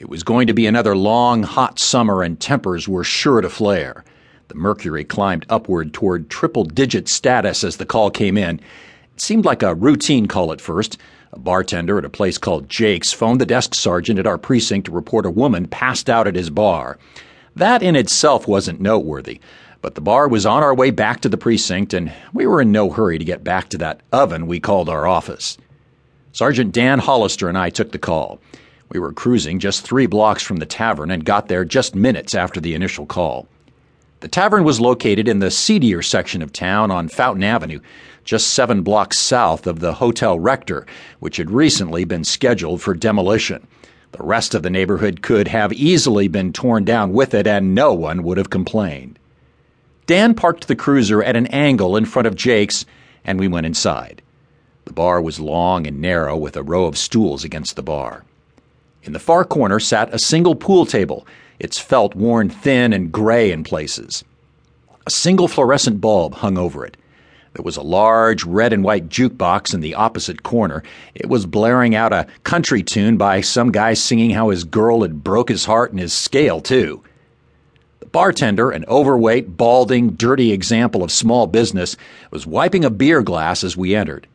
It was going to be another long, hot summer, and tempers were sure to flare. The mercury climbed upward toward triple digit status as the call came in. It seemed like a routine call at first. A bartender at a place called Jake's phoned the desk sergeant at our precinct to report a woman passed out at his bar. That in itself wasn't noteworthy, but the bar was on our way back to the precinct, and we were in no hurry to get back to that oven we called our office. Sergeant Dan Hollister and I took the call. We were cruising just three blocks from the tavern and got there just minutes after the initial call. The tavern was located in the seedier section of town on Fountain Avenue, just seven blocks south of the Hotel Rector, which had recently been scheduled for demolition. The rest of the neighborhood could have easily been torn down with it, and no one would have complained. Dan parked the cruiser at an angle in front of Jake's, and we went inside. The bar was long and narrow, with a row of stools against the bar. In the far corner sat a single pool table, its felt worn thin and gray in places. A single fluorescent bulb hung over it. There was a large red and white jukebox in the opposite corner. It was blaring out a country tune by some guy singing how his girl had broke his heart and his scale, too. The bartender, an overweight, balding, dirty example of small business, was wiping a beer glass as we entered.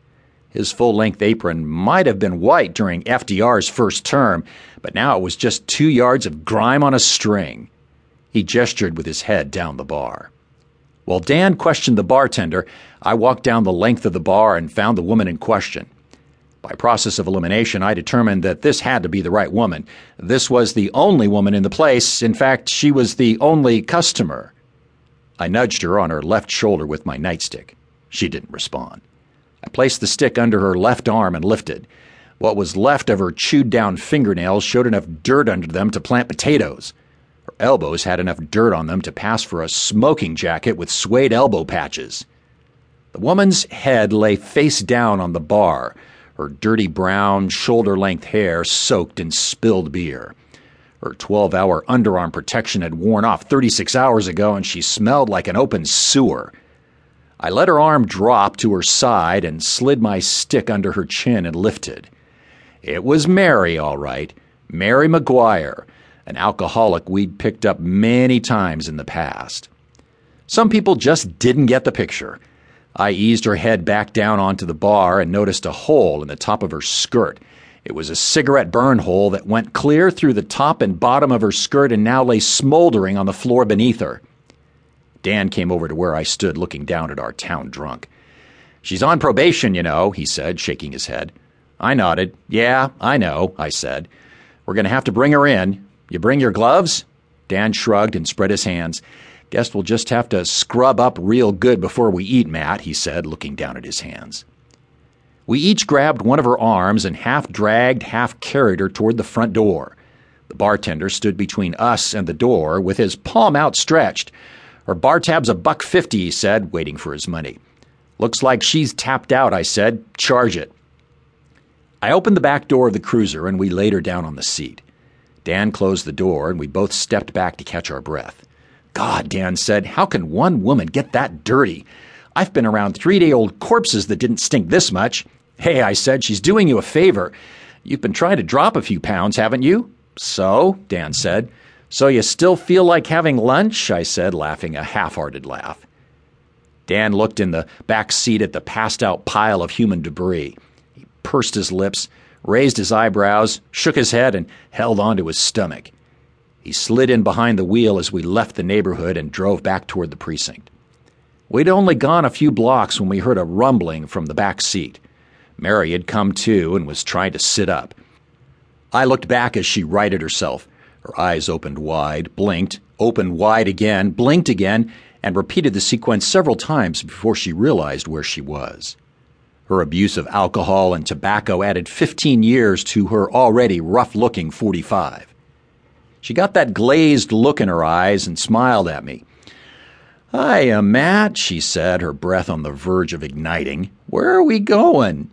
His full length apron might have been white during FDR's first term, but now it was just two yards of grime on a string. He gestured with his head down the bar. While Dan questioned the bartender, I walked down the length of the bar and found the woman in question. By process of elimination, I determined that this had to be the right woman. This was the only woman in the place. In fact, she was the only customer. I nudged her on her left shoulder with my nightstick. She didn't respond. Placed the stick under her left arm and lifted. What was left of her chewed down fingernails showed enough dirt under them to plant potatoes. Her elbows had enough dirt on them to pass for a smoking jacket with suede elbow patches. The woman's head lay face down on the bar, her dirty brown, shoulder length hair soaked in spilled beer. Her 12 hour underarm protection had worn off 36 hours ago, and she smelled like an open sewer. I let her arm drop to her side and slid my stick under her chin and lifted. It was Mary, all right. Mary McGuire, an alcoholic we'd picked up many times in the past. Some people just didn't get the picture. I eased her head back down onto the bar and noticed a hole in the top of her skirt. It was a cigarette burn hole that went clear through the top and bottom of her skirt and now lay smoldering on the floor beneath her. Dan came over to where I stood looking down at our town drunk. She's on probation, you know, he said, shaking his head. I nodded. Yeah, I know, I said. We're going to have to bring her in. You bring your gloves? Dan shrugged and spread his hands. Guess we'll just have to scrub up real good before we eat, Matt, he said, looking down at his hands. We each grabbed one of her arms and half dragged, half carried her toward the front door. The bartender stood between us and the door with his palm outstretched. Her bar tab's a buck fifty, he said, waiting for his money. Looks like she's tapped out, I said. Charge it. I opened the back door of the cruiser and we laid her down on the seat. Dan closed the door and we both stepped back to catch our breath. God, Dan said, how can one woman get that dirty? I've been around three day old corpses that didn't stink this much. Hey, I said, she's doing you a favor. You've been trying to drop a few pounds, haven't you? So, Dan said. So you still feel like having lunch? I said, laughing a half hearted laugh. Dan looked in the back seat at the passed out pile of human debris. He pursed his lips, raised his eyebrows, shook his head, and held on to his stomach. He slid in behind the wheel as we left the neighborhood and drove back toward the precinct. We'd only gone a few blocks when we heard a rumbling from the back seat. Mary had come to and was trying to sit up. I looked back as she righted herself. Her eyes opened wide, blinked, opened wide again, blinked again, and repeated the sequence several times before she realized where she was. Her abuse of alcohol and tobacco added 15 years to her already rough looking 45. She got that glazed look in her eyes and smiled at me. Hiya, Matt, she said, her breath on the verge of igniting. Where are we going?